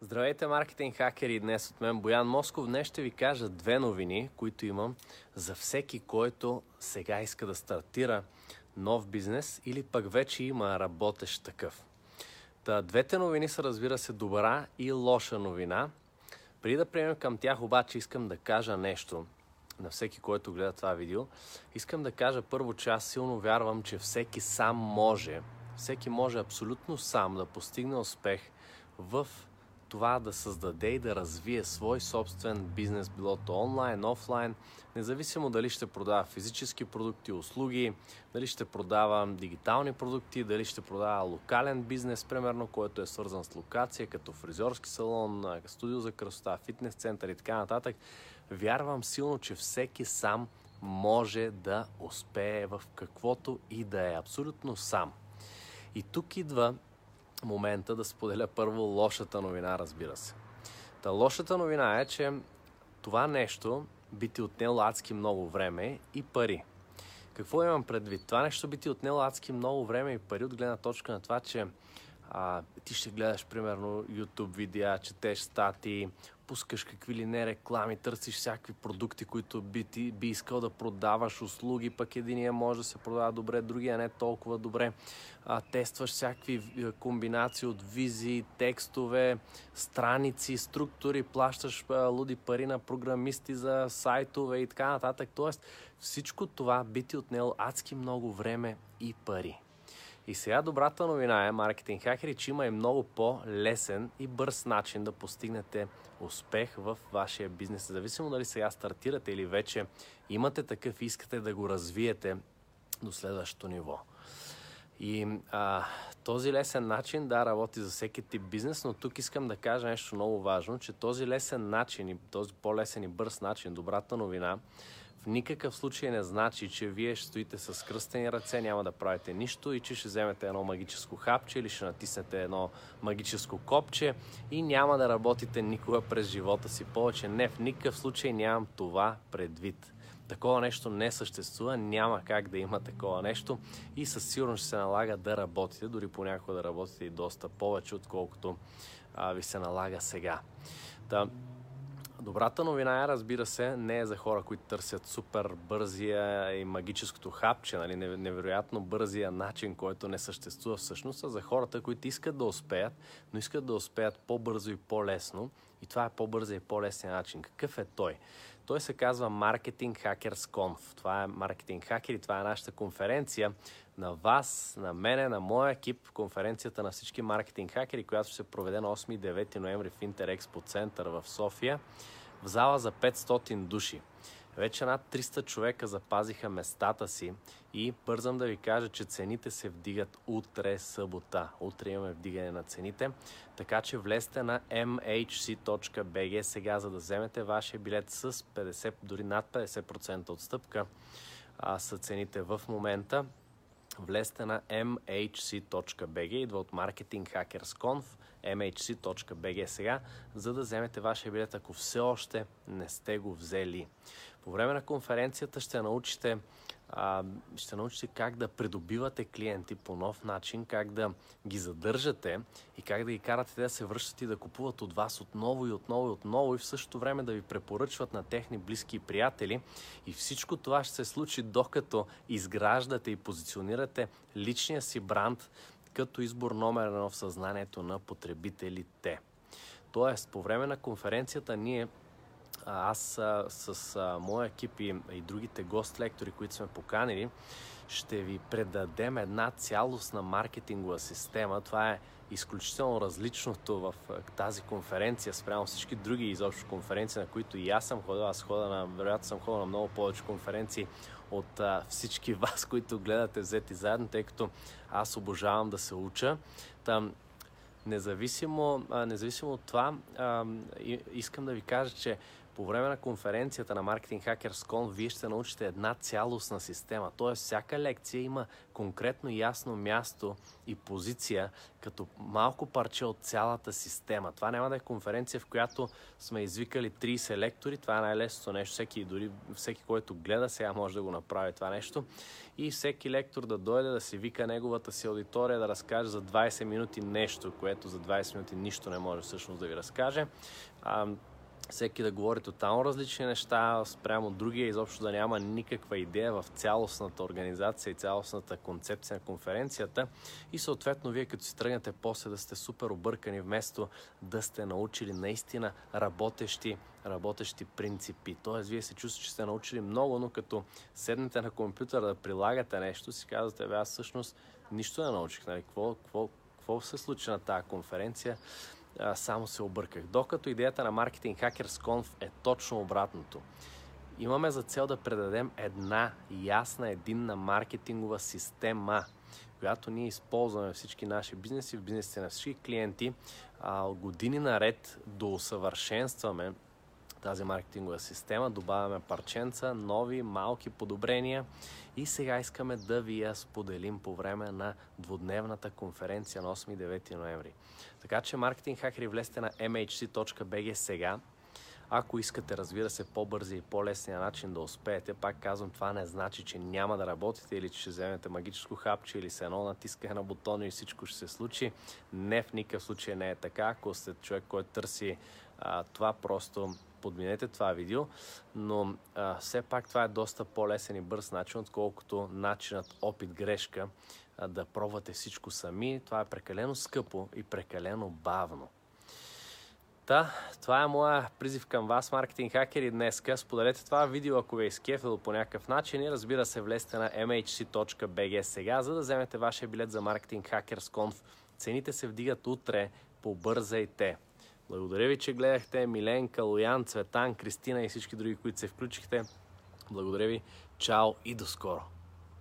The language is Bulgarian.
Здравейте, маркетинг хакери! Днес от мен Боян Москов. Днес ще ви кажа две новини, които имам за всеки, който сега иска да стартира нов бизнес или пък вече има работещ такъв. Та, двете новини са, разбира се, добра и лоша новина. Преди да преминем към тях, обаче, искам да кажа нещо на всеки, който гледа това видео. Искам да кажа първо, че аз силно вярвам, че всеки сам може, всеки може абсолютно сам да постигне успех в това да създаде и да развие свой собствен бизнес, било то онлайн, офлайн, независимо дали ще продава физически продукти, услуги, дали ще продава дигитални продукти, дали ще продава локален бизнес, примерно, който е свързан с локация, като фризьорски салон, студио за красота, фитнес център и така нататък. Вярвам силно, че всеки сам може да успее в каквото и да е, абсолютно сам. И тук идва момента да споделя първо лошата новина, разбира се. Та лошата новина е, че това нещо би ти отнело адски много време и пари. Какво имам предвид? Това нещо би ти отнело адски много време и пари от гледна точка на това, че а, ти ще гледаш примерно YouTube видеа, четеш статии, пускаш какви ли не реклами, търсиш всякакви продукти, които би, ти, би искал да продаваш, услуги, пък единия може да се продава добре, другия не толкова добре. А, тестваш всякакви комбинации от визии, текстове, страници, структури, плащаш а, луди пари на програмисти за сайтове и така нататък. Тоест всичко това би ти отнело адски много време и пари. И сега добрата новина е, маркетинг хакери, че има и много по-лесен и бърз начин да постигнете успех в вашия бизнес. Зависимо дали сега стартирате или вече имате такъв искате да го развиете до следващото ниво. И а, този лесен начин, да, работи за всеки тип бизнес, но тук искам да кажа нещо много важно, че този лесен начин този по-лесен и бърз начин, добрата новина, в никакъв случай не значи, че вие ще стоите с кръстени ръце, няма да правите нищо и че ще вземете едно магическо хапче или ще натиснете едно магическо копче и няма да работите никога през живота си повече. Не, в никакъв случай нямам това предвид. Такова нещо не съществува, няма как да има такова нещо и със сигурност ще се налага да работите, дори понякога да работите и доста повече, отколкото а, ви се налага сега. Да, Добрата новина е, разбира се, не е за хора, които търсят супер бързия и магическото хапче, нали, невероятно бързия начин, който не съществува всъщност, а за хората, които искат да успеят, но искат да успеят по-бързо и по-лесно. И това е по-бързия и по-лесен начин. Какъв е той? Той се казва Marketing Hackers Conf. Това е Marketing Hacker и това е нашата конференция на вас, на мене, на моя екип, конференцията на всички маркетинг хакери, която ще се проведе на 8 и 9 ноември в Интерекспо център в София, в зала за 500 души. Вече над 300 човека запазиха местата си и бързам да ви кажа, че цените се вдигат утре събота. Утре имаме вдигане на цените, така че влезте на mhc.bg сега, за да вземете вашия билет с 50, дори над 50% отстъпка. А, са цените в момента. Влезте на mhc.bg, идва от Marketing Hackers Conf, mhc.bg сега, за да вземете вашия билет, ако все още не сте го взели. По време на конференцията ще научите а, ще научите как да придобивате клиенти по нов начин, как да ги задържате и как да ги карате да се връщат и да купуват от вас отново и отново и отново и в същото време да ви препоръчват на техни близки и приятели. И всичко това ще се случи докато изграждате и позиционирате личния си бранд като избор номер едно в съзнанието на потребителите. Тоест, по време на конференцията ние аз а, с моя екип и, и другите гост-лектори, които сме поканили, ще ви предадем една цялостна маркетингова система. Това е изключително различното в тази конференция спрямо всички други изобщо конференции, на които и аз съм ходил. Аз хода на, вероятно съм ходил на много повече конференции от а, всички вас, които гледате взети заедно, тъй като аз обожавам да се уча. Там, Независимо, а, независимо от това, а, искам да ви кажа, че По време на конференцията на Marketing Hackers Con вие ще научите една цялостна система. Тоест, всяка лекция има конкретно ясно място и позиция, като малко парче от цялата система. Това няма да е конференция, в която сме извикали 30 лектори. Това е най-лесното нещо. Всеки, дори всеки, който гледа, сега може да го направи това нещо. И всеки лектор да дойде да си вика неговата си аудитория да разкаже за 20 минути нещо, което за 20 минути нищо не може всъщност да ви разкаже всеки да говори тотално различни неща спрямо другия, изобщо да няма никаква идея в цялостната организация и цялостната концепция на конференцията и съответно вие като си тръгнете после да сте супер объркани вместо да сте научили наистина работещи работещи принципи. Тоест, вие се чувствате, че сте научили много, но като седнете на компютъра да прилагате нещо, си казвате, бе, аз всъщност нищо не научих. Нали? Какво, какво, какво се случи на тази конференция? Само се обърках. Докато идеята на Marketing Hackers Conf е точно обратното. Имаме за цел да предадем една ясна, единна маркетингова система, която ние използваме всички наши бизнеси, в бизнесите на всички клиенти, а, години наред да усъвършенстваме тази маркетингова система, добавяме парченца, нови, малки подобрения и сега искаме да ви я споделим по време на двудневната конференция на 8 и 9 ноември. Така че маркетинг хакери влезте на mhc.bg сега. Ако искате, разбира се, по-бързи и по-лесния начин да успеете, пак казвам, това не значи, че няма да работите или че ще вземете магическо хапче или с едно натискане на бутона и всичко ще се случи. Не, в никакъв случай не е така. Ако сте човек, който търси а, това, просто подминете това видео, но а, все пак това е доста по-лесен и бърз начин, отколкото начинът опит-грешка а, да пробвате всичко сами. Това е прекалено скъпо и прекалено бавно. Та, това е моя призив към вас, маркетинг хакери, днеска. Споделете това видео, ако ви е изкефило по някакъв начин и разбира се, влезте на mhc.bg сега, за да вземете вашия билет за Marketing Hackers Conf. Цените се вдигат утре, побързайте! Благодаря ви, че гледахте. Миленка, Лоян, Цветан, Кристина и всички други, които се включихте. Благодаря ви. Чао и до скоро!